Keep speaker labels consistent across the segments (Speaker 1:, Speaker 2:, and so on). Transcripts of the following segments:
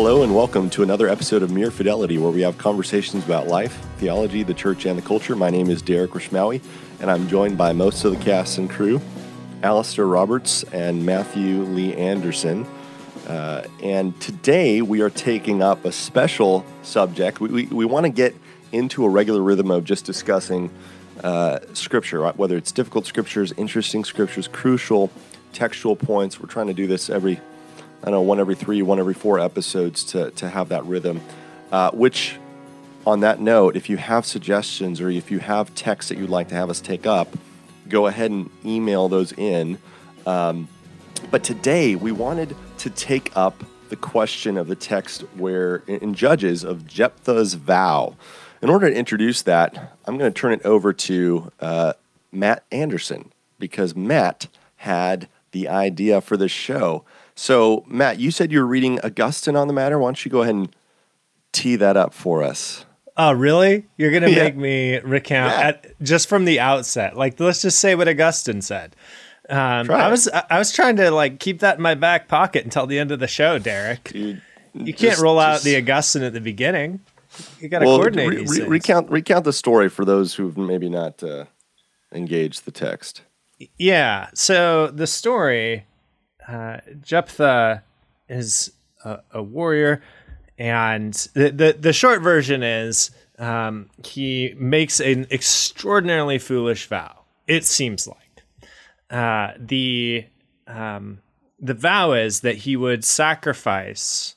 Speaker 1: Hello, and welcome to another episode of Mere Fidelity, where we have conversations about life, theology, the church, and the culture. My name is Derek Rishmawi, and I'm joined by most of the cast and crew Alastair Roberts and Matthew Lee Anderson. Uh, and today we are taking up a special subject. We, we, we want to get into a regular rhythm of just discussing uh, scripture, whether it's difficult scriptures, interesting scriptures, crucial textual points. We're trying to do this every I know, one every three, one every four episodes to, to have that rhythm. Uh, which, on that note, if you have suggestions or if you have texts that you'd like to have us take up, go ahead and email those in. Um, but today we wanted to take up the question of the text where in Judges of Jephthah's vow. In order to introduce that, I'm going to turn it over to uh, Matt Anderson because Matt had the idea for this show. So, Matt, you said you were reading Augustine on the matter. Why don't you go ahead and tee that up for us?
Speaker 2: Oh, really? You're going to yeah. make me recount yeah. at, just from the outset. Like, let's just say what Augustine said. Um, I was I was trying to like keep that in my back pocket until the end of the show, Derek. Dude, you can't just, roll out just, the Augustine at the beginning. You got to well, coordinate re- re-
Speaker 1: recount recount the story for those who've maybe not uh, engaged the text.
Speaker 2: Yeah. So the story uh, Jephthah is a, a, warrior, and the, the, the short version is um, he makes an extraordinarily foolish vow. It seems like uh, the um, the vow is that he would sacrifice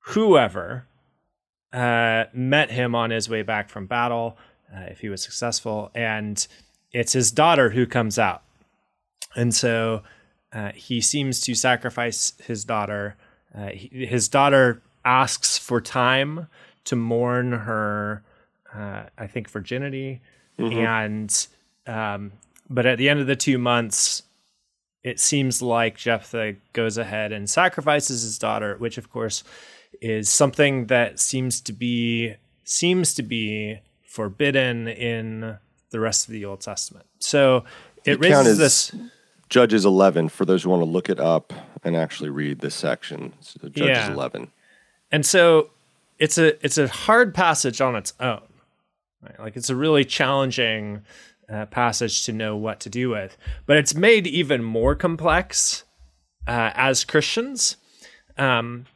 Speaker 2: whoever uh, met him on his way back from battle uh, if he was successful, and it's his daughter who comes out, and so uh, he seems to sacrifice his daughter. Uh, he, his daughter asks for time to mourn her, uh, I think, virginity. Mm-hmm. And, um, but at the end of the two months, it seems like Jephthah goes ahead and sacrifices his daughter, which, of course, is something that seems to be seems to be forbidden in the rest of the Old Testament. So it raises this
Speaker 1: Judges 11 for those who want to look it up and actually read this section. So Judges yeah. 11.
Speaker 2: And so it's a it's a hard passage on its own. Right? Like it's a really challenging uh, passage to know what to do with, but it's made even more complex uh, as Christians um,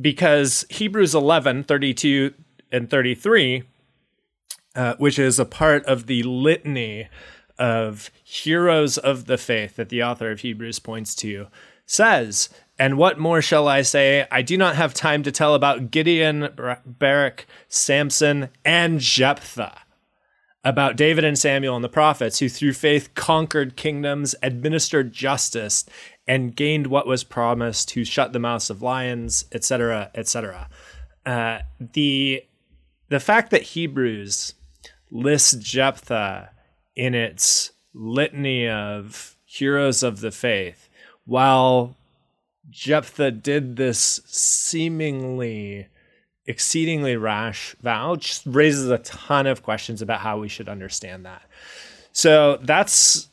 Speaker 2: because Hebrews 11, 32 and 33, uh, which is a part of the litany of heroes of the faith that the author of Hebrews points to says, And what more shall I say? I do not have time to tell about Gideon, Barak, Samson, and Jephthah. About David and Samuel and the prophets, who through faith conquered kingdoms, administered justice, and gained what was promised, who shut the mouths of lions, etc., etc. Uh, the the fact that Hebrews lists Jephthah in its litany of heroes of the faith, while Jephthah did this seemingly exceedingly rash vow, just raises a ton of questions about how we should understand that. So that's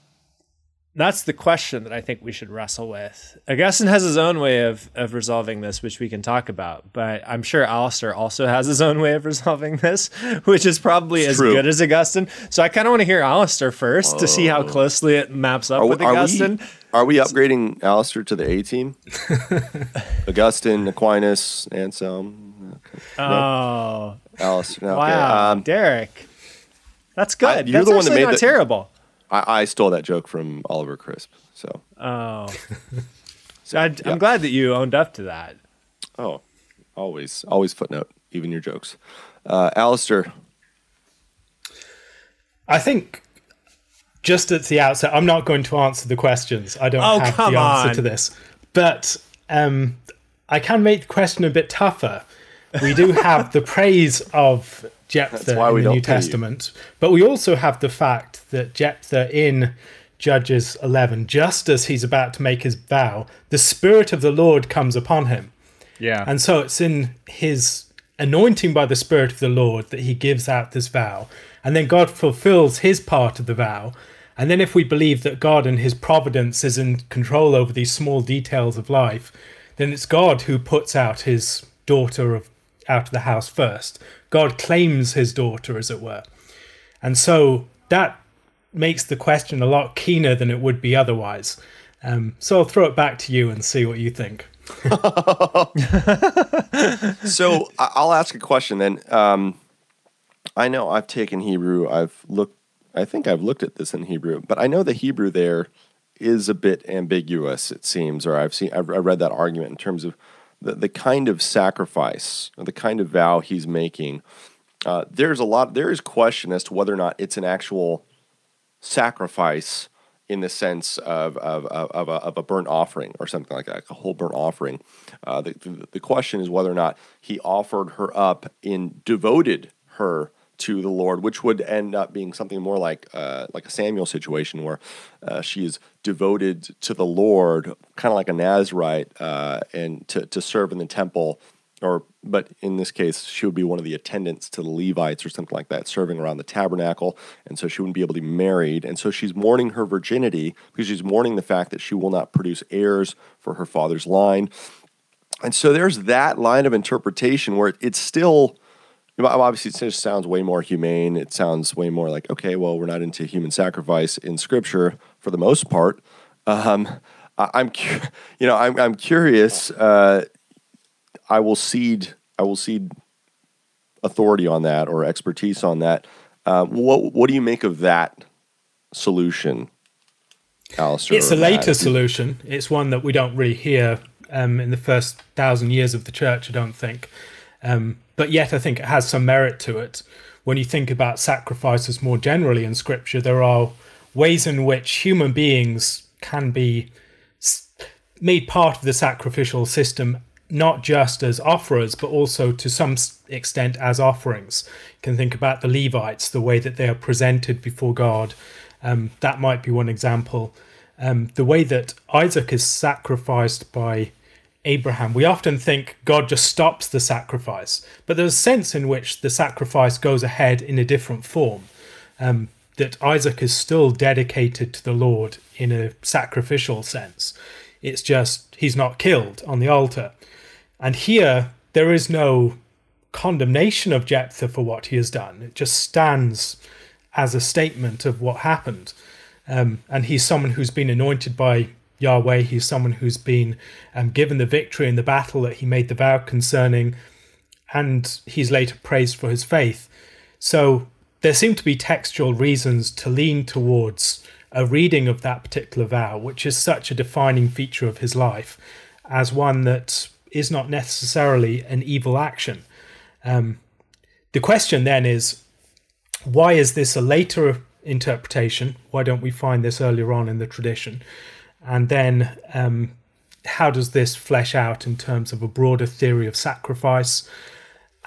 Speaker 2: that's the question that I think we should wrestle with. Augustine has his own way of, of resolving this, which we can talk about, but I'm sure Alastair also has his own way of resolving this, which is probably it's as true. good as Augustine. So I kind of want to hear Alastair first to see how closely it maps up are, with Augustine.
Speaker 1: Are we, are we upgrading Alastair to the A team? Augustine, Aquinas, Anselm.
Speaker 2: Okay. Oh,
Speaker 1: Alastair.
Speaker 2: Okay. Wow, um, Derek. That's good. I, you're That's the one that made not the, terrible.
Speaker 1: I, I stole that joke from Oliver Crisp. So.
Speaker 2: Oh. so I, am glad that you owned up to that.
Speaker 1: Oh, always, always footnote, even your jokes. Uh, Alastair.
Speaker 3: I think just at the outset, I'm not going to answer the questions. I don't oh, have the answer on. to this. But um, I can make the question a bit tougher. We do have the praise of Jephthah in the New Testament. You. But we also have the fact that Jephthah in Judges 11, just as he's about to make his vow, the Spirit of the Lord comes upon him.
Speaker 2: Yeah.
Speaker 3: And so it's in his anointing by the Spirit of the Lord that he gives out this vow. And then God fulfills his part of the vow. And then if we believe that God and his providence is in control over these small details of life, then it's God who puts out his daughter of, out of the house first. God claims his daughter, as it were. And so that makes the question a lot keener than it would be otherwise. Um, so I'll throw it back to you and see what you think.
Speaker 1: so I'll ask a question then. Um, I know I've taken Hebrew. I've looked. I think I've looked at this in Hebrew, but I know the Hebrew there is a bit ambiguous. It seems, or I've seen. I've, I read that argument in terms of the the kind of sacrifice the kind of vow he's making. Uh, there's a lot. There is question as to whether or not it's an actual sacrifice in the sense of, of, of, of, a, of a burnt offering or something like that, like a whole burnt offering. Uh, the, the, the question is whether or not he offered her up in devoted her to the Lord, which would end up being something more like uh, like a Samuel situation where uh, she is devoted to the Lord, kind of like a Nazarite, uh, and to, to serve in the temple. Or but in this case, she would be one of the attendants to the Levites or something like that, serving around the tabernacle, and so she wouldn't be able to be married, and so she's mourning her virginity because she's mourning the fact that she will not produce heirs for her father's line, and so there's that line of interpretation where it's still. Obviously, it just sounds way more humane. It sounds way more like, okay, well, we're not into human sacrifice in Scripture for the most part. Um, I'm, you know, I'm, I'm curious. Uh, I will cede I will cede authority on that or expertise on that. Uh, what what do you make of that solution, Alastair?
Speaker 3: It's a later that? solution. It's one that we don't really hear um, in the first thousand years of the church. I don't think, um, but yet I think it has some merit to it. When you think about sacrifices more generally in Scripture, there are ways in which human beings can be made part of the sacrificial system not just as offerers, but also to some extent as offerings. You can think about the Levites, the way that they are presented before God. Um, that might be one example. Um, the way that Isaac is sacrificed by Abraham, we often think God just stops the sacrifice, but there's a sense in which the sacrifice goes ahead in a different form. Um, that Isaac is still dedicated to the Lord in a sacrificial sense. It's just he's not killed on the altar. And here, there is no condemnation of Jephthah for what he has done. It just stands as a statement of what happened. Um, and he's someone who's been anointed by Yahweh. He's someone who's been um, given the victory in the battle that he made the vow concerning. And he's later praised for his faith. So there seem to be textual reasons to lean towards a reading of that particular vow, which is such a defining feature of his life, as one that is not necessarily an evil action. Um, the question then is why is this a later interpretation? Why don't we find this earlier on in the tradition? And then um, how does this flesh out in terms of a broader theory of sacrifice?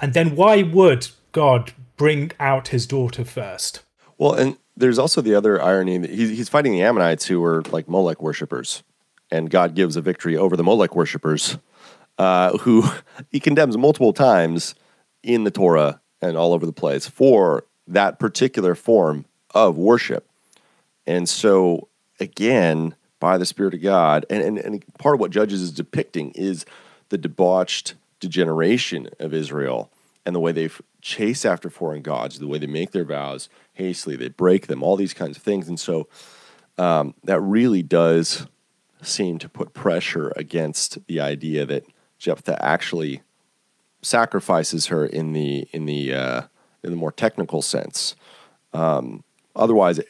Speaker 3: And then why would God bring out his daughter first?
Speaker 1: Well, and there's also the other irony that he's fighting the Ammonites who were like Molech worshippers, and God gives a victory over the Molech worshippers uh, who he condemns multiple times in the Torah and all over the place for that particular form of worship. And so, again, by the Spirit of God, and, and, and part of what Judges is depicting is the debauched degeneration of Israel and the way they chase after foreign gods, the way they make their vows hastily, they break them, all these kinds of things. And so um, that really does seem to put pressure against the idea that Jephthah actually sacrifices her in the in the uh, in the more technical sense. Um, otherwise,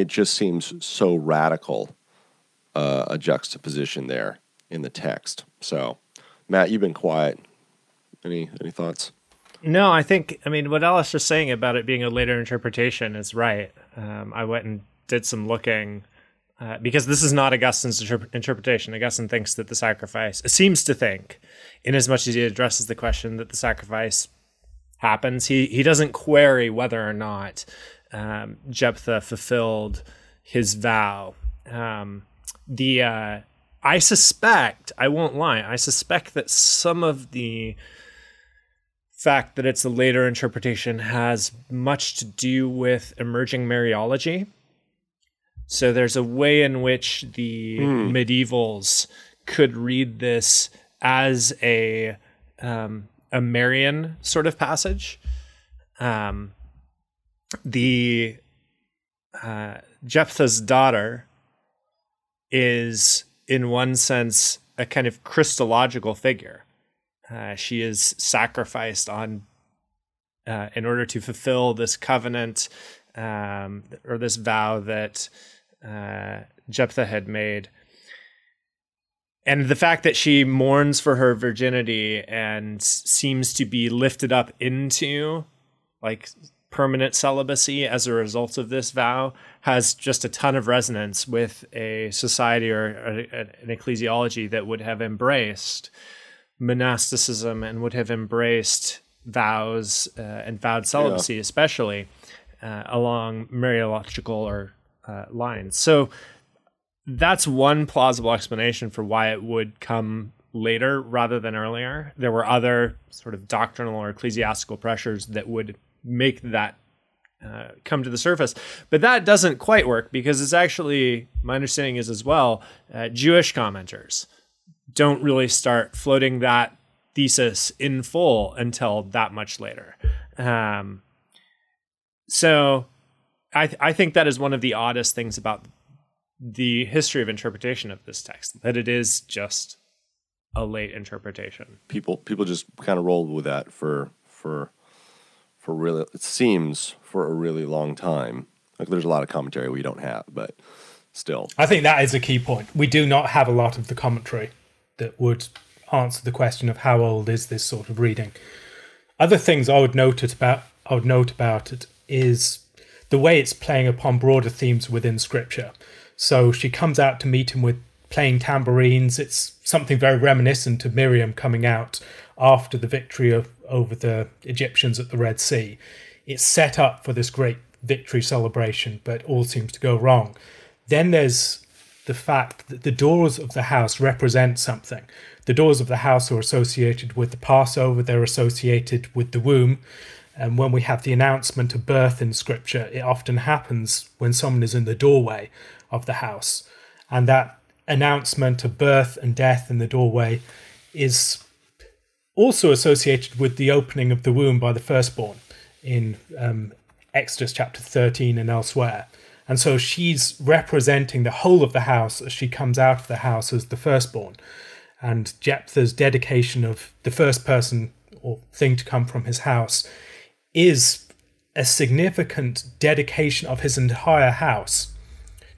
Speaker 1: it, just seems so radical uh, a juxtaposition there in the text. So, Matt, you've been quiet. Any any thoughts?
Speaker 2: No, I think I mean what Alice was saying about it being a later interpretation is right. Um, I went and did some looking uh, because this is not Augustine's interp- interpretation. Augustine thinks that the sacrifice seems to think, in as much as he addresses the question that the sacrifice happens, he he doesn't query whether or not um, Jephthah fulfilled his vow. Um, the uh, I suspect, I won't lie, I suspect that some of the fact that it's a later interpretation has much to do with emerging Mariology so there's a way in which the mm. medievals could read this as a um, a Marian sort of passage. Um, the uh, Jephthah's daughter is, in one sense, a kind of Christological figure. Uh, she is sacrificed on uh, in order to fulfill this covenant um, or this vow that uh, Jephthah had made. And the fact that she mourns for her virginity and seems to be lifted up into like permanent celibacy as a result of this vow has just a ton of resonance with a society or an ecclesiology that would have embraced monasticism and would have embraced vows uh, and vowed celibacy, yeah. especially uh, along Mariological or uh, lines. So that's one plausible explanation for why it would come later rather than earlier. There were other sort of doctrinal or ecclesiastical pressures that would make that uh, come to the surface. But that doesn't quite work because it's actually, my understanding is as well, uh, Jewish commenters don't really start floating that thesis in full until that much later. Um, so I, th- I think that is one of the oddest things about the history of interpretation of this text that it is just a late interpretation.
Speaker 1: People people just kind of rolled with that for for for really it seems for a really long time. Like there's a lot of commentary we don't have, but still.
Speaker 3: I think that is a key point. We do not have a lot of the commentary that would answer the question of how old is this sort of reading. Other things I would note about I would note about it is the way it's playing upon broader themes within scripture. So she comes out to meet him with playing tambourines. It's something very reminiscent of Miriam coming out after the victory of, over the Egyptians at the Red Sea. It's set up for this great victory celebration, but all seems to go wrong. Then there's the fact that the doors of the house represent something. The doors of the house are associated with the Passover, they're associated with the womb. And when we have the announcement of birth in scripture, it often happens when someone is in the doorway of the house. And that announcement of birth and death in the doorway is also associated with the opening of the womb by the firstborn in um, Exodus chapter 13 and elsewhere. And so she's representing the whole of the house as she comes out of the house as the firstborn. And Jephthah's dedication of the first person or thing to come from his house is a significant dedication of his entire house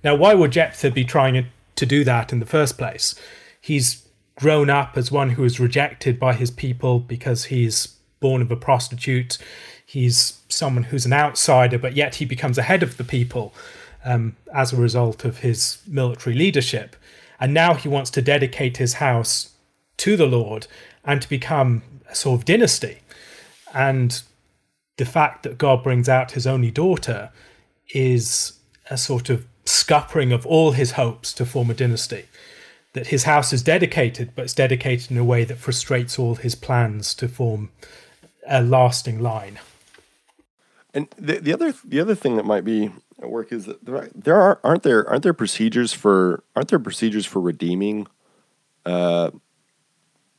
Speaker 3: now, why would Jephthah be trying to do that in the first place? He's grown up as one who is rejected by his people because he's born of a prostitute. He's someone who's an outsider, but yet he becomes ahead of the people um, as a result of his military leadership. And now he wants to dedicate his house to the Lord and to become a sort of dynasty. And the fact that God brings out his only daughter is a sort of scuppering of all his hopes to form a dynasty. That his house is dedicated, but it's dedicated in a way that frustrates all his plans to form a lasting line.
Speaker 1: And the, the other the other thing that might be at work is that there, there are aren't there aren't there procedures for aren't there procedures for redeeming uh,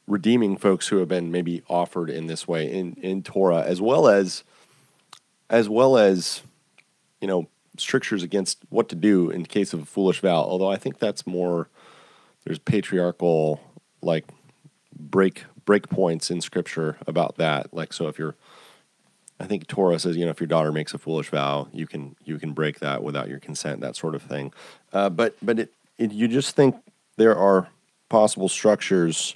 Speaker 1: redeeming folks who have been maybe offered in this way in, in Torah as well as as well as you know strictures against what to do in case of a foolish vow. Although I think that's more there's patriarchal like break break points in scripture about that. Like so, if you're I think Torah says, you know, if your daughter makes a foolish vow, you can you can break that without your consent, that sort of thing. Uh, but but it, it, you just think there are possible structures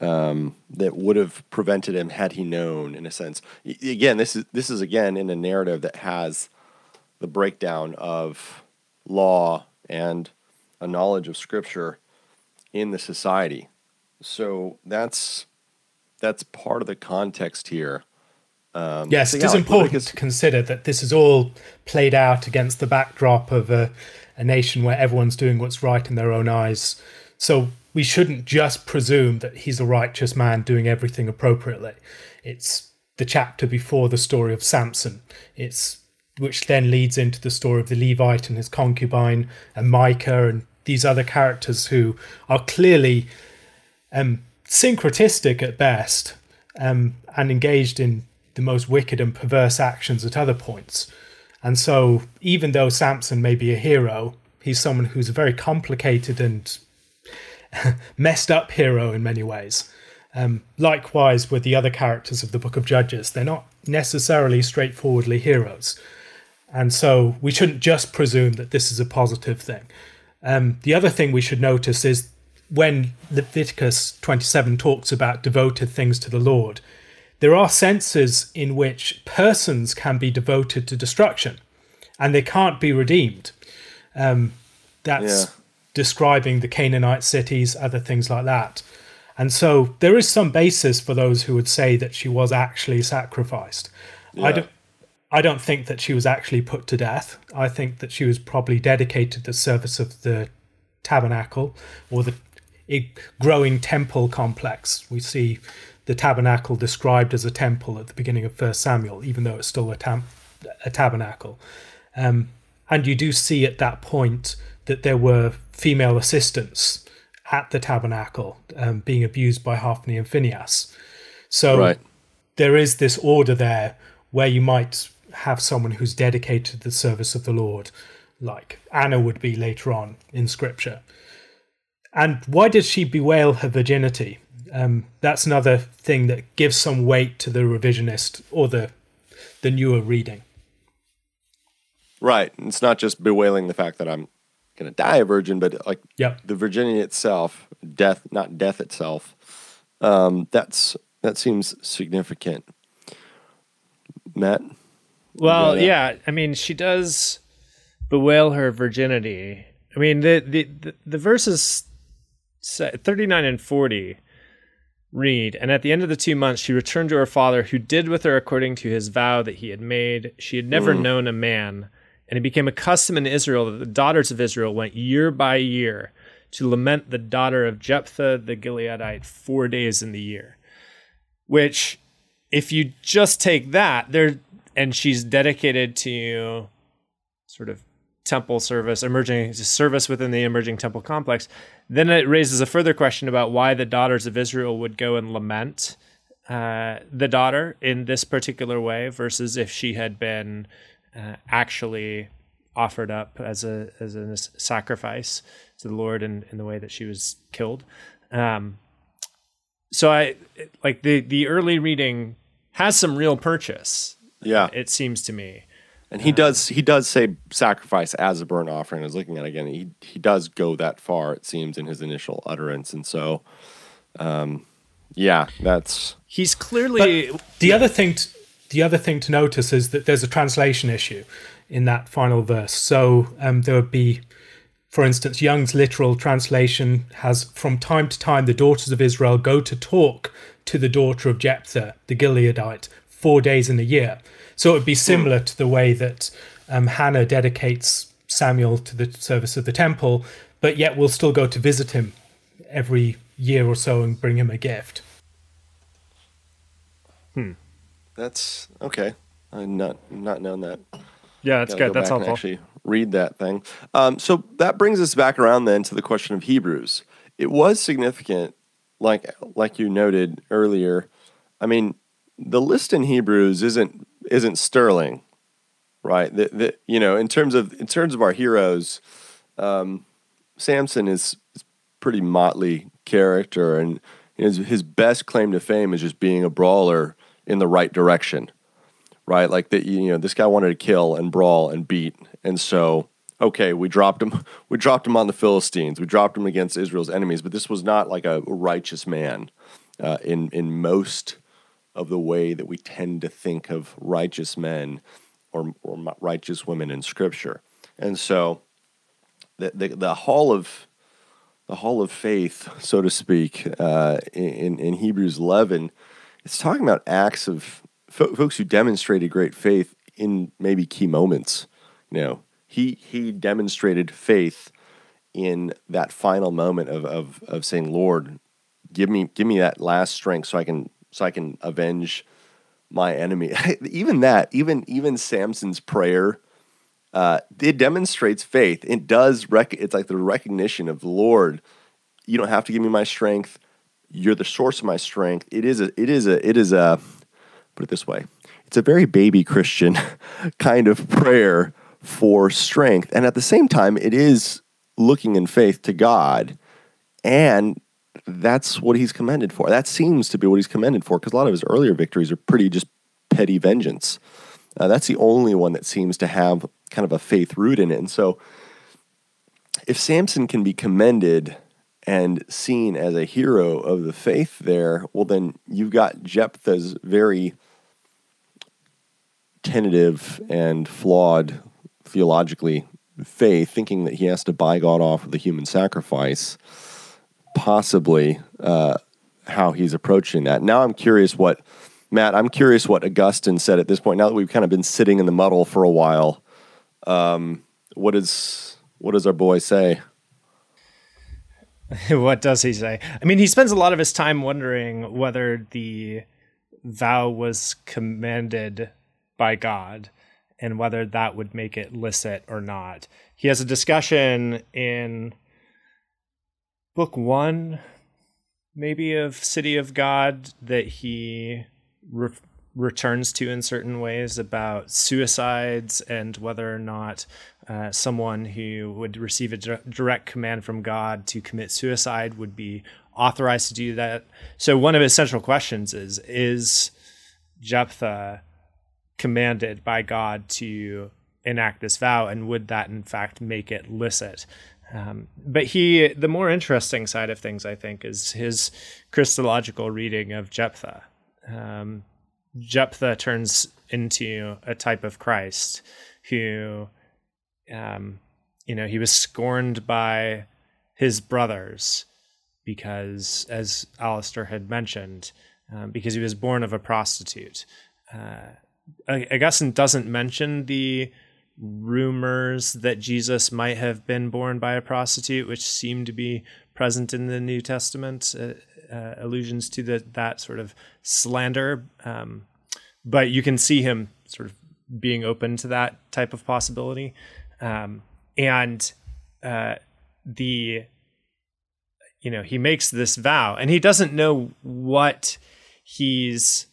Speaker 1: um, that would have prevented him had he known, in a sense. Again, this is this is again in a narrative that has the breakdown of law and a knowledge of scripture in the society. So that's that's part of the context here.
Speaker 3: Um, yes, so yeah, it is like important to consider that this is all played out against the backdrop of a, a nation where everyone's doing what's right in their own eyes. So we shouldn't just presume that he's a righteous man doing everything appropriately. It's the chapter before the story of Samson. It's which then leads into the story of the Levite and his concubine and Micah and these other characters who are clearly um, syncretistic at best um, and engaged in the most wicked and perverse actions at other points. And so, even though Samson may be a hero, he's someone who's a very complicated and messed up hero in many ways. Um, likewise, with the other characters of the Book of Judges, they're not necessarily straightforwardly heroes. And so we shouldn't just presume that this is a positive thing. Um, the other thing we should notice is when Leviticus 27 talks about devoted things to the Lord, there are senses in which persons can be devoted to destruction and they can't be redeemed. Um, that's yeah. describing the Canaanite cities, other things like that. And so there is some basis for those who would say that she was actually sacrificed. Yeah. I don't I don't think that she was actually put to death. I think that she was probably dedicated to the service of the tabernacle or the growing temple complex. We see the tabernacle described as a temple at the beginning of First Samuel, even though it's still a, tam- a tabernacle. Um, and you do see at that point that there were female assistants at the tabernacle um, being abused by Hophni and Phinehas. So right. there is this order there where you might have someone who's dedicated to the service of the Lord, like Anna would be later on in Scripture. And why did she bewail her virginity? Um, that's another thing that gives some weight to the revisionist or the the newer reading.
Speaker 1: Right. It's not just bewailing the fact that I'm going to die a virgin, but like
Speaker 3: yep.
Speaker 1: the virginity itself, death, not death itself. Um, that's that seems significant. Matt.
Speaker 2: Well, yeah. I mean, she does bewail her virginity. I mean, the the the, the verses 39 and 40 read, And at the end of the two months, she returned to her father, who did with her according to his vow that he had made. She had never mm. known a man. And it became a custom in Israel that the daughters of Israel went year by year to lament the daughter of Jephthah the Gileadite four days in the year. Which, if you just take that, there and she's dedicated to sort of temple service, emerging service within the emerging temple complex, then it raises a further question about why the daughters of Israel would go and lament uh, the daughter in this particular way versus if she had been uh, actually offered up as a as a sacrifice to the Lord in, in the way that she was killed. Um, so I like the the early reading has some real purchase.
Speaker 1: Yeah,
Speaker 2: it seems to me.
Speaker 1: And he does he does say sacrifice as a burnt offering. I was looking at it again. He he does go that far, it seems, in his initial utterance. And so um yeah, that's
Speaker 2: he's clearly
Speaker 3: but the yeah. other thing to, the other thing to notice is that there's a translation issue in that final verse. So um, there would be, for instance, Young's literal translation has from time to time the daughters of Israel go to talk to the daughter of Jephthah, the Gileadite, four days in a year. So it would be similar to the way that um, Hannah dedicates Samuel to the service of the temple, but yet we'll still go to visit him every year or so and bring him a gift.
Speaker 1: Hmm. That's okay. I've not not known that.
Speaker 2: Yeah, that's good. That's helpful.
Speaker 1: Actually, read that thing. Um, so that brings us back around then to the question of Hebrews. It was significant, like like you noted earlier. I mean, the list in Hebrews isn't isn't sterling, right? The, the, you know, in terms of in terms of our heroes, um, Samson is, is pretty motley character, and his his best claim to fame is just being a brawler in the right direction, right? Like that, you know, this guy wanted to kill and brawl and beat, and so okay, we dropped him. We dropped him on the Philistines. We dropped him against Israel's enemies. But this was not like a righteous man uh, in in most of the way that we tend to think of righteous men or, or righteous women in Scripture. And so, the, the, the hall of the hall of faith, so to speak, uh, in in Hebrews 11, it's talking about acts of fo- folks who demonstrated great faith in maybe key moments. You know, he he demonstrated faith in that final moment of of of saying, "Lord, give me give me that last strength so I can so I can avenge my enemy. even that, even even Samson's prayer uh, it demonstrates faith. It does. Rec- it's like the recognition of the Lord. You don't have to give me my strength. You're the source of my strength. It is a. It is a. It is a. Put it this way. It's a very baby Christian kind of prayer for strength, and at the same time, it is looking in faith to God, and that's what he's commended for. That seems to be what he's commended for because a lot of his earlier victories are pretty just petty vengeance. Uh, that's the only one that seems to have kind of a faith root in it. And so, if Samson can be commended and seen as a hero of the faith there, well, then you've got Jephthah's very tentative and flawed theologically faith, thinking that he has to buy God off with a human sacrifice, possibly uh, how he's approaching that. Now I'm curious what Matt, I'm curious what Augustine said at this point. Now that we've kind of been sitting in the muddle for a while, um, what is what does our boy say?
Speaker 2: what does he say? I mean, he spends a lot of his time wondering whether the vow was commanded by God and whether that would make it licit or not. He has a discussion in book one, maybe of City of God, that he re- returns to in certain ways about suicides and whether or not uh, someone who would receive a direct command from God to commit suicide would be authorized to do that. So one of his central questions is: Is Jephthah commanded by God to enact this vow, and would that in fact make it licit? Um, but he, the more interesting side of things, I think, is his Christological reading of Jephthah um, Jephthah turns into a type of Christ who, um, you know, he was scorned by his brothers because, as Alastair had mentioned, um, because he was born of a prostitute. Uh, Augustine doesn't mention the rumors that Jesus might have been born by a prostitute, which seem to be present in the New Testament. Uh, uh, allusions to the, that sort of slander, um, but you can see him sort of being open to that type of possibility, um, and uh, the you know he makes this vow, and he doesn't know what he's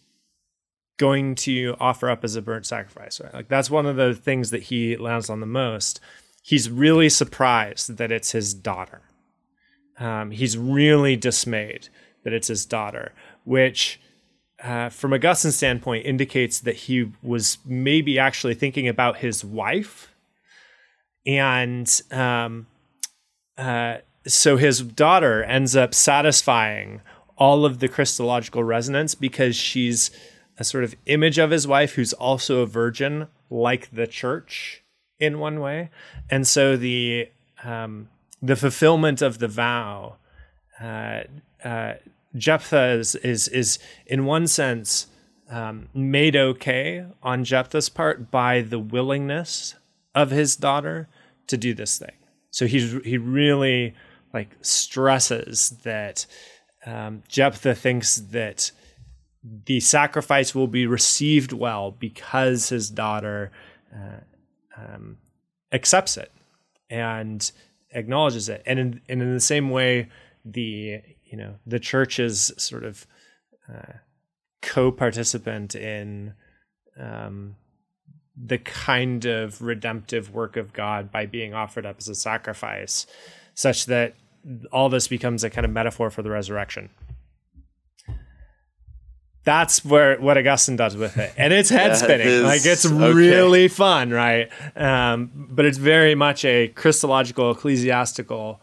Speaker 2: going to offer up as a burnt sacrifice. Right, like that's one of the things that he lands on the most. He's really surprised that it's his daughter. Um, he's really dismayed that it's his daughter, which, uh, from Augustine's standpoint, indicates that he was maybe actually thinking about his wife. And um, uh, so his daughter ends up satisfying all of the Christological resonance because she's a sort of image of his wife who's also a virgin, like the church in one way. And so the um, the fulfillment of the vow uh, uh, Jephthah is is is in one sense um, made okay on Jephthah's part by the willingness of his daughter to do this thing. So he's he really like stresses that um, Jephthah thinks that the sacrifice will be received well because his daughter uh, um, accepts it and acknowledges it, and in, and in the same way, the you know the church is sort of uh, co-participant in um, the kind of redemptive work of God by being offered up as a sacrifice, such that all this becomes a kind of metaphor for the resurrection. That's where what Augustine does with it, and it's head spinning. like it's okay. really fun, right? Um, but it's very much a Christological, ecclesiastical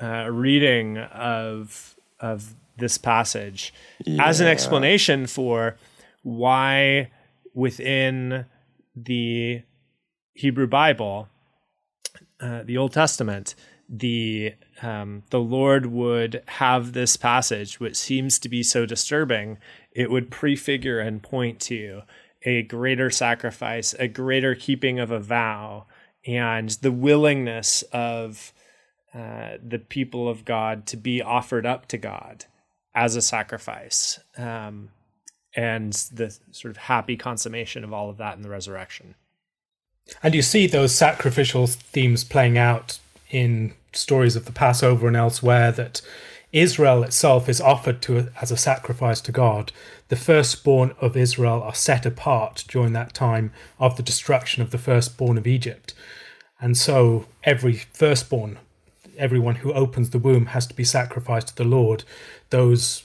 Speaker 2: uh, reading of of this passage yeah. as an explanation for why within the Hebrew Bible, uh, the Old Testament, the um, the Lord would have this passage, which seems to be so disturbing, it would prefigure and point to a greater sacrifice, a greater keeping of a vow, and the willingness of uh, the people of God to be offered up to God as a sacrifice, um, and the sort of happy consummation of all of that in the resurrection.
Speaker 3: And you see those sacrificial themes playing out in stories of the Passover and elsewhere that Israel itself is offered to as a sacrifice to God. The firstborn of Israel are set apart during that time of the destruction of the firstborn of Egypt. And so every firstborn, everyone who opens the womb has to be sacrificed to the Lord. Those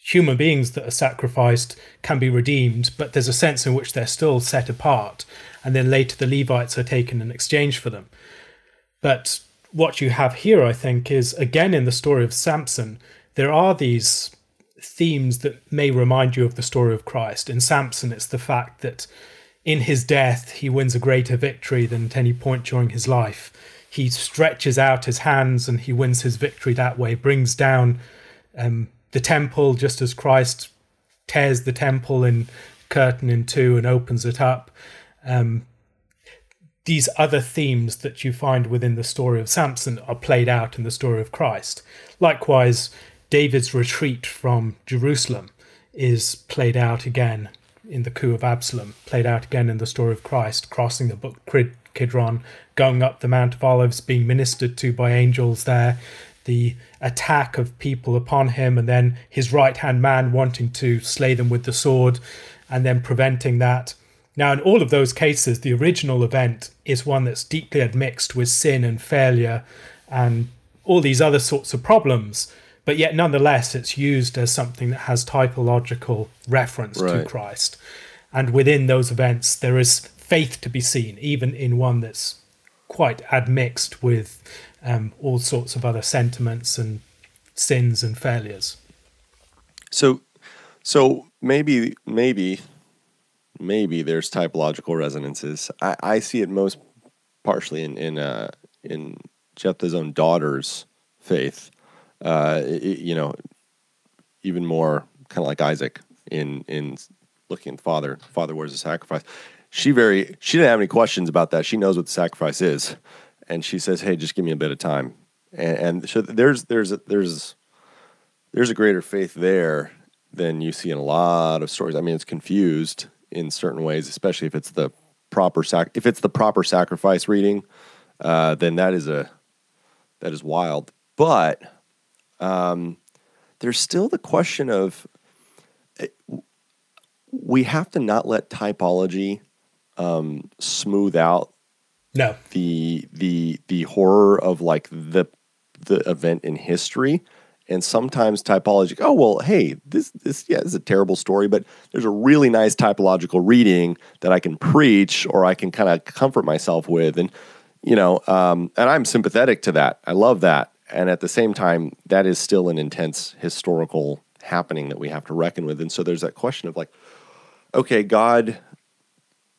Speaker 3: human beings that are sacrificed can be redeemed, but there's a sense in which they're still set apart. And then later the Levites are taken in exchange for them. But what you have here, I think, is again in the story of Samson, there are these themes that may remind you of the story of Christ. In Samson, it's the fact that in his death, he wins a greater victory than at any point during his life. He stretches out his hands and he wins his victory that way, brings down um, the temple just as Christ tears the temple in curtain in two and opens it up. Um, these other themes that you find within the story of Samson are played out in the story of Christ. Likewise, David's retreat from Jerusalem is played out again in the coup of Absalom, played out again in the story of Christ, crossing the book Kidron, going up the Mount of Olives, being ministered to by angels there, the attack of people upon him, and then his right hand man wanting to slay them with the sword, and then preventing that. Now, in all of those cases, the original event is one that's deeply admixed with sin and failure and all these other sorts of problems. But yet, nonetheless, it's used as something that has typological reference right. to Christ. And within those events, there is faith to be seen, even in one that's quite admixed with um, all sorts of other sentiments and sins and failures.
Speaker 1: So, so maybe, maybe maybe there's typological resonances. I, I see it most partially in in uh, in Jephthah's own daughter's faith. Uh, it, you know, even more kind of like Isaac in in looking at father. Father, where's the sacrifice? She very she didn't have any questions about that. She knows what the sacrifice is, and she says, "Hey, just give me a bit of time." And, and so there's there's there's there's a greater faith there than you see in a lot of stories. I mean, it's confused in certain ways, especially if it's the proper sac if it's the proper sacrifice reading, uh, then that is a that is wild. But um, there's still the question of it, eh, we have to not let typology um, smooth out
Speaker 3: no
Speaker 1: the the the horror of like the the event in history and sometimes typology oh well hey this this yeah is a terrible story but there's a really nice typological reading that i can preach or i can kind of comfort myself with. And you know um, and i'm sympathetic to that. I love that. And at the same time that is still an intense historical happening that we have to reckon with. And so there's that question of like okay god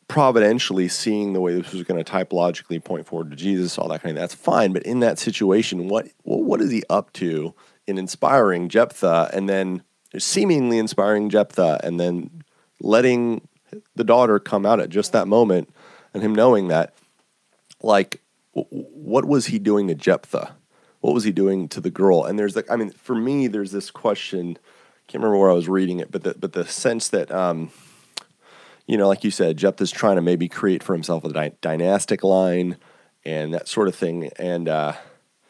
Speaker 1: providentially seeing the way this was going to typologically point forward to jesus all that kind of that's fine. But in that situation what what is he up to in inspiring Jephthah and then seemingly inspiring Jephthah and then letting the daughter come out at just that moment and him knowing that like what was he doing to Jephthah? What was he doing to the girl? And there's like I mean for me there's this question I can't remember where I was reading it but the but the sense that um you know like you said Jephthah's trying to maybe create for himself a dy- dynastic line and that sort of thing and uh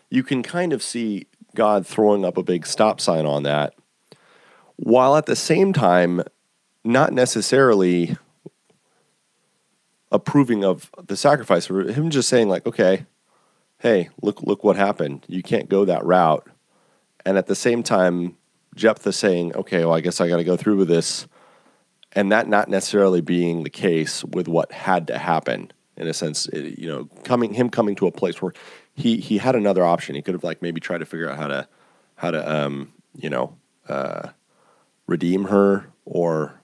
Speaker 1: you can kind of see God throwing up a big stop sign on that, while at the same time not necessarily approving of the sacrifice. Or him just saying like, okay, hey, look look what happened. You can't go that route. And at the same time, Jephthah saying, okay, well, I guess I got to go through with this, and that not necessarily being the case with what had to happen. In a sense, you know, coming him coming to a place where he he had another option. He could have like maybe tried to figure out how to how to um you know uh, redeem her or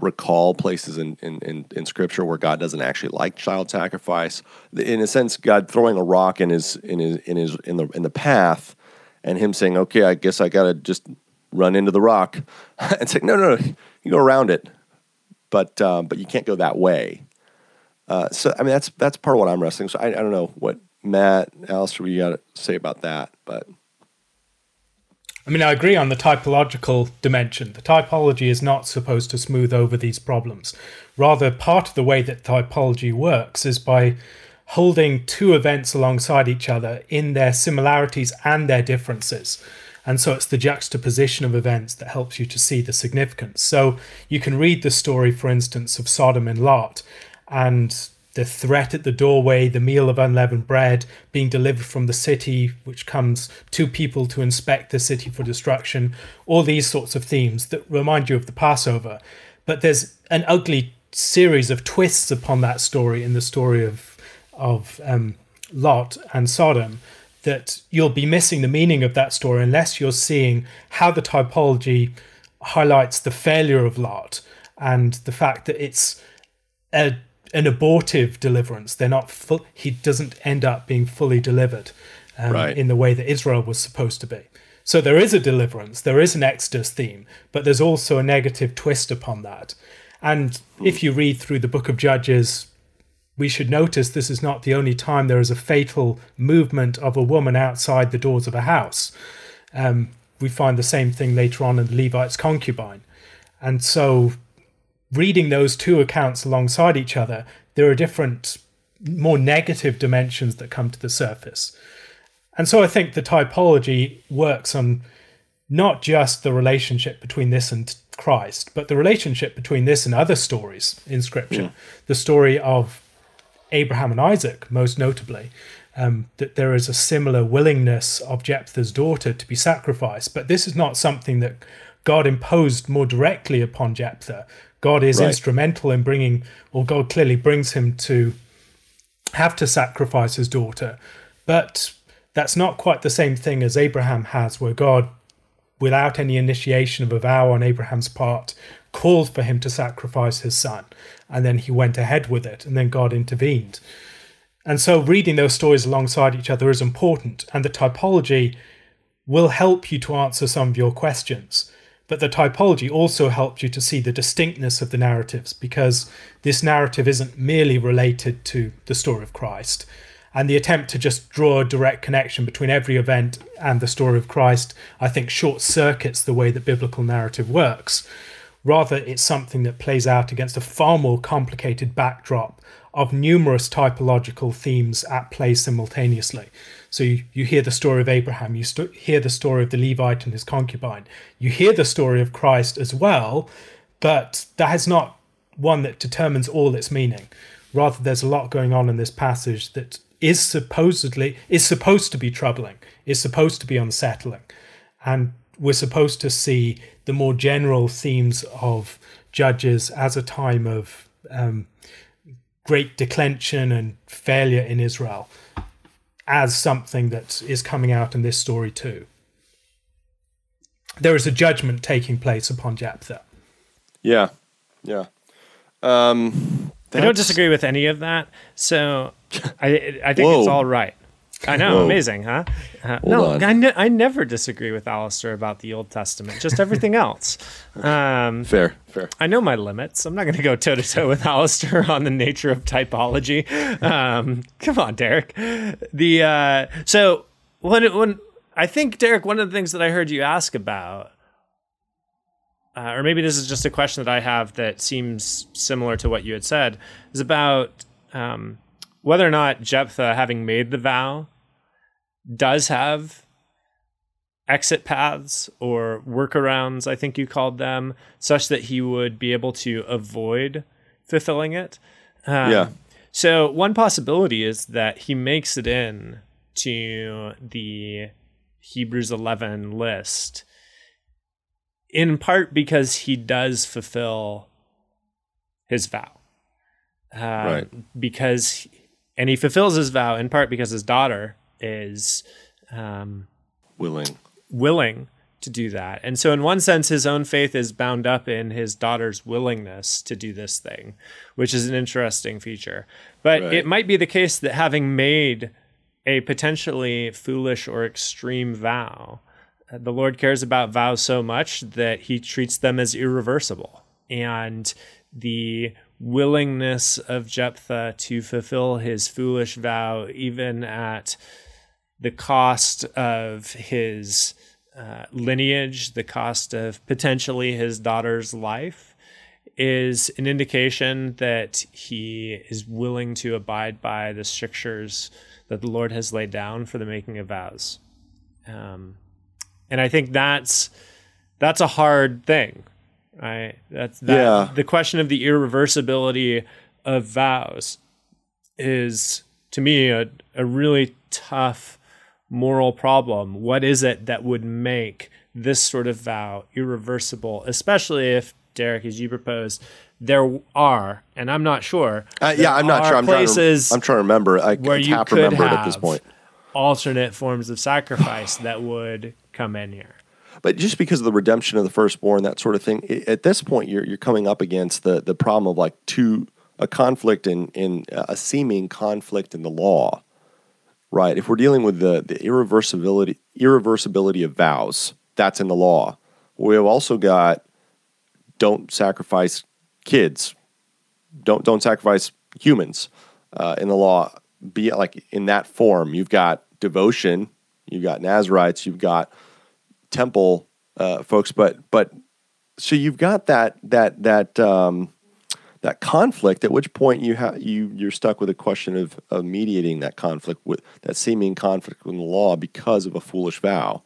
Speaker 1: recall places in, in, in, in, scripture where God doesn't actually like child sacrifice. In a sense, God throwing a rock in his in his in his in the in the path and him saying, Okay, I guess I gotta just run into the rock and say, No, no, no, you go around it. But um, but you can't go that way. Uh, so I mean that's that's part of what I'm wrestling. So I, I don't know what Matt, Alastair, what you got to say about that? But
Speaker 3: I mean, I agree on the typological dimension. The typology is not supposed to smooth over these problems. Rather, part of the way that typology works is by holding two events alongside each other in their similarities and their differences. And so it's the juxtaposition of events that helps you to see the significance. So you can read the story, for instance, of Sodom and Lot, and the threat at the doorway, the meal of unleavened bread being delivered from the city, which comes to people to inspect the city for destruction, all these sorts of themes that remind you of the Passover. But there's an ugly series of twists upon that story in the story of of um, Lot and Sodom that you'll be missing the meaning of that story unless you're seeing how the typology highlights the failure of Lot and the fact that it's a an abortive deliverance. They're not full. He doesn't end up being fully delivered um, right. in the way that Israel was supposed to be. So there is a deliverance, there is an Exodus theme, but there's also a negative twist upon that. And if you read through the book of Judges, we should notice this is not the only time there is a fatal movement of a woman outside the doors of a house. Um, we find the same thing later on in the Levite's concubine. And so reading those two accounts alongside each other, there are different, more negative dimensions that come to the surface. And so I think the typology works on not just the relationship between this and Christ, but the relationship between this and other stories in Scripture. Yeah. The story of Abraham and Isaac, most notably, um, that there is a similar willingness of Jephthah's daughter to be sacrificed. But this is not something that God imposed more directly upon Jephthah, God is right. instrumental in bringing, or God clearly brings him to have to sacrifice his daughter. But that's not quite the same thing as Abraham has, where God, without any initiation of a vow on Abraham's part, called for him to sacrifice his son. And then he went ahead with it, and then God intervened. And so reading those stories alongside each other is important, and the typology will help you to answer some of your questions. But the typology also helps you to see the distinctness of the narratives because this narrative isn't merely related to the story of Christ. And the attempt to just draw a direct connection between every event and the story of Christ, I think, short circuits the way that biblical narrative works. Rather, it's something that plays out against a far more complicated backdrop of numerous typological themes at play simultaneously. So you, you hear the story of Abraham, you st- hear the story of the Levite and his concubine, you hear the story of Christ as well, but that is not one that determines all its meaning. Rather, there's a lot going on in this passage that is supposedly is supposed to be troubling, is supposed to be unsettling, and we're supposed to see the more general themes of Judges as a time of um, great declension and failure in Israel as something that is coming out in this story too. There is a judgment taking place upon Jephthah.
Speaker 1: Yeah, yeah. Um,
Speaker 2: I don't disagree with any of that. So I I think Whoa. it's all right. I know, Whoa. amazing, huh? Uh, no, I, ne- I never disagree with Alastair about the Old Testament, just everything else.
Speaker 1: Um, fair, fair.
Speaker 2: I know my limits. I'm not going to go toe to toe with Alastair on the nature of typology. Um, come on, Derek. The uh, so when when I think Derek, one of the things that I heard you ask about, uh, or maybe this is just a question that I have that seems similar to what you had said, is about. Um, whether or not Jephthah, having made the vow, does have exit paths or workarounds, I think you called them, such that he would be able to avoid fulfilling it.
Speaker 1: Um, yeah.
Speaker 2: So one possibility is that he makes it in to the Hebrews 11 list in part because he does fulfill his vow. Um, right. Because and he fulfills his vow in part because his daughter is um,
Speaker 1: willing
Speaker 2: willing to do that. And so in one sense his own faith is bound up in his daughter's willingness to do this thing, which is an interesting feature. But right. it might be the case that having made a potentially foolish or extreme vow, the Lord cares about vows so much that he treats them as irreversible. And the willingness of Jephthah to fulfill his foolish vow, even at the cost of his uh, lineage, the cost of potentially his daughter's life, is an indication that he is willing to abide by the strictures that the Lord has laid down for the making of vows. Um, and I think that's that's a hard thing, right? That's that, yeah. the question of the irreversibility of vows is to me a, a really tough moral problem. What is it that would make this sort of vow irreversible, especially if Derek, as you proposed, there are, and I'm not sure.
Speaker 1: Uh, yeah, I'm not sure. I'm places trying to, I'm trying to remember. I where you could remember have at this point.
Speaker 2: alternate forms of sacrifice that would come in here.
Speaker 1: But just because of the redemption of the firstborn, that sort of thing, at this point, you're you're coming up against the the problem of like two a conflict in in a seeming conflict in the law, right? If we're dealing with the the irreversibility irreversibility of vows, that's in the law. We have also got don't sacrifice kids, don't don't sacrifice humans uh, in the law. Be like in that form. You've got devotion, you've got Nazarites, you've got temple uh, folks, but but so you've got that that that um, that conflict. At which point you have you you're stuck with a question of of mediating that conflict with that seeming conflict with the law because of a foolish vow.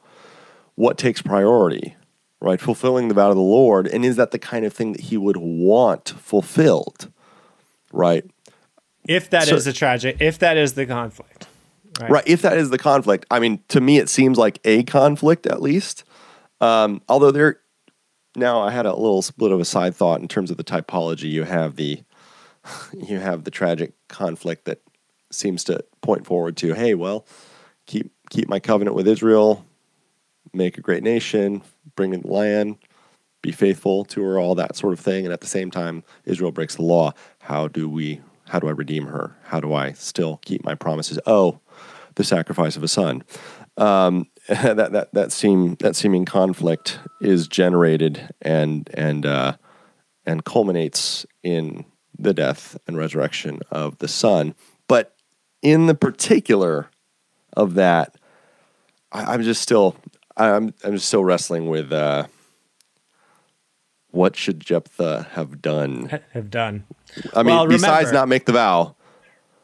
Speaker 1: What takes priority? right? Fulfilling the vow of the Lord. And is that the kind of thing that he would want fulfilled, right?
Speaker 2: If that so, is the tragic, if that is the conflict.
Speaker 1: Right? right. If that is the conflict, I mean, to me, it seems like a conflict at least. Um, although there, now I had a little split of a side thought in terms of the typology. You have the, you have the tragic conflict that seems to point forward to, hey, well, keep keep my covenant with Israel, make a great nation, bring in the land, be faithful to her, all that sort of thing. And at the same time, Israel breaks the law. How do we? How do I redeem her? How do I still keep my promises? Oh, the sacrifice of a son. Um, that that that seem that seeming conflict is generated and and uh, and culminates in the death and resurrection of the son. But in the particular of that, I, I'm just still I'm I'm just still wrestling with uh, what should Jephthah have done?
Speaker 2: Have done.
Speaker 1: I mean, well, besides remember, not make the vow.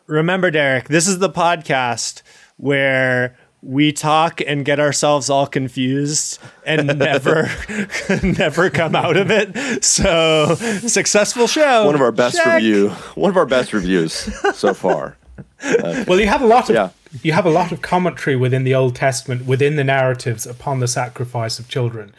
Speaker 2: Remember, Derek, this is the podcast where we talk and get ourselves all confused and never never come out of it. So successful show.
Speaker 1: One of our best Check. review. One of our best reviews so far.
Speaker 3: Uh, well, you have a lot of yeah you have a lot of commentary within the Old Testament, within the narratives upon the sacrifice of children,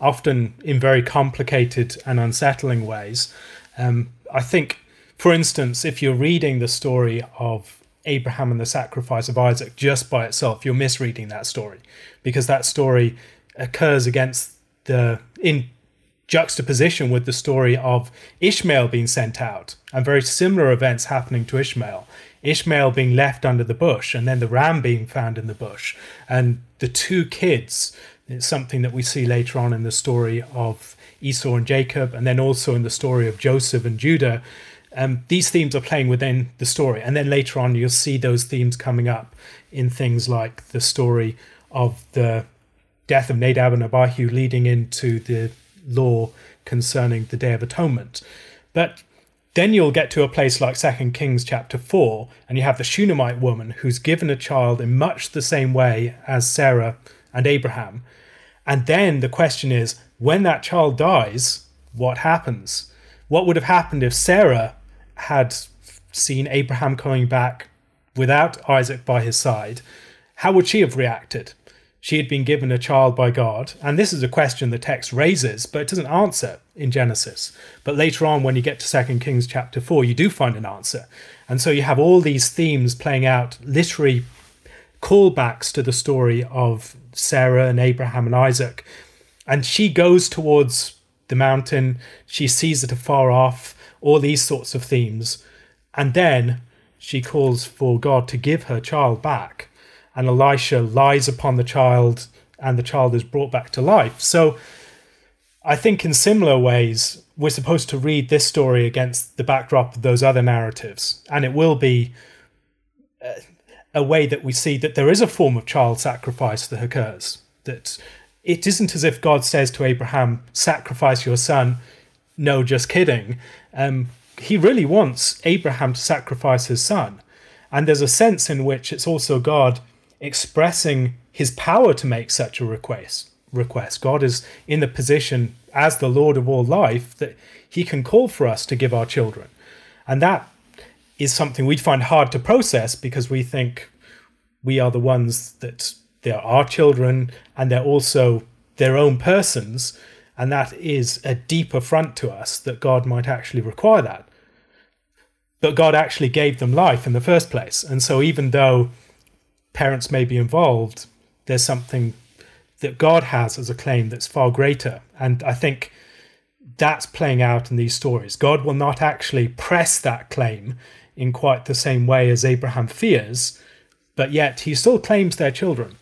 Speaker 3: often in very complicated and unsettling ways. Um, I think, for instance, if you're reading the story of Abraham and the sacrifice of Isaac just by itself, you're misreading that story because that story occurs against the in juxtaposition with the story of Ishmael being sent out and very similar events happening to Ishmael. Ishmael being left under the bush and then the ram being found in the bush. And the two kids, it's something that we see later on in the story of Esau and Jacob, and then also in the story of Joseph and Judah. Um, these themes are playing within the story. And then later on, you'll see those themes coming up in things like the story of the death of Nadab and Abihu leading into the law concerning the Day of Atonement. But then you'll get to a place like Second Kings chapter 4, and you have the Shunammite woman who's given a child in much the same way as Sarah and Abraham. And then the question is when that child dies, what happens? What would have happened if Sarah had seen Abraham coming back without Isaac by his side? How would she have reacted? she had been given a child by God. And this is a question the text raises, but it doesn't answer in Genesis. But later on, when you get to Second Kings chapter 4, you do find an answer. And so you have all these themes playing out, literary callbacks to the story of Sarah and Abraham and Isaac. And she goes towards the mountain, she sees it afar off, all these sorts of themes. And then she calls for God to give her child back and Elisha lies upon the child, and the child is brought back to life. So I think in similar ways, we're supposed to read this story against the backdrop of those other narratives, and it will be uh, a way that we see that there is a form of child sacrifice that occurs. That it isn't as if God says to Abraham, sacrifice your son. No, just kidding. Um, he really wants Abraham to sacrifice his son. And there's a sense in which it's also God expressing his power to make such a request. Request. God is in the position as the Lord of all life that he can call for us to give our children. And that is something we'd find hard to process because we think we are the ones that they are our children and they're also their own persons. And that is a deep affront to us that God might actually require that. But God actually gave them life in the first place. And so even though parents may be involved, there's something that God has as a claim that's far greater. And I think that's playing out in these stories. God will not actually press that claim in quite the same way as Abraham fears, but yet he still claims their children.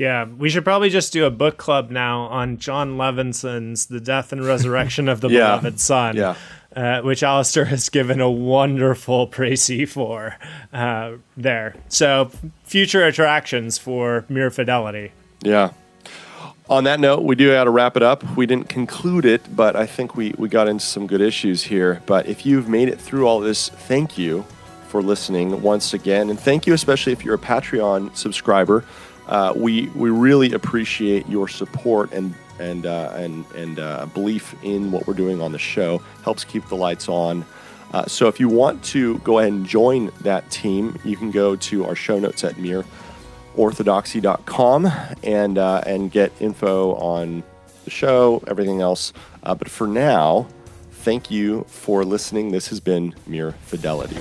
Speaker 2: Yeah, we should probably just do a book club now on Jon Levenson's The Death and Resurrection of the yeah. Beloved Son.
Speaker 1: Yeah.
Speaker 2: Uh, which Alastair has given a wonderful précis for uh, there. So, future attractions for Mere Fidelity.
Speaker 1: Yeah. On that note, we do got to wrap it up. We didn't conclude it, but I think we, we got into some good issues here. But if you've made it through all this, thank you for listening once again. And thank you, especially if you're a Patreon subscriber. Uh, we, we really appreciate your support and, and, uh, and, and uh, belief in what we're doing on the show. Helps keep the lights on. Uh, so if you want to go ahead and join that team, you can go to our show notes at Mere orthodoxy.com and uh, and get info on the show, everything else. Uh, but for now, thank you for listening. This has been Mere Fidelity.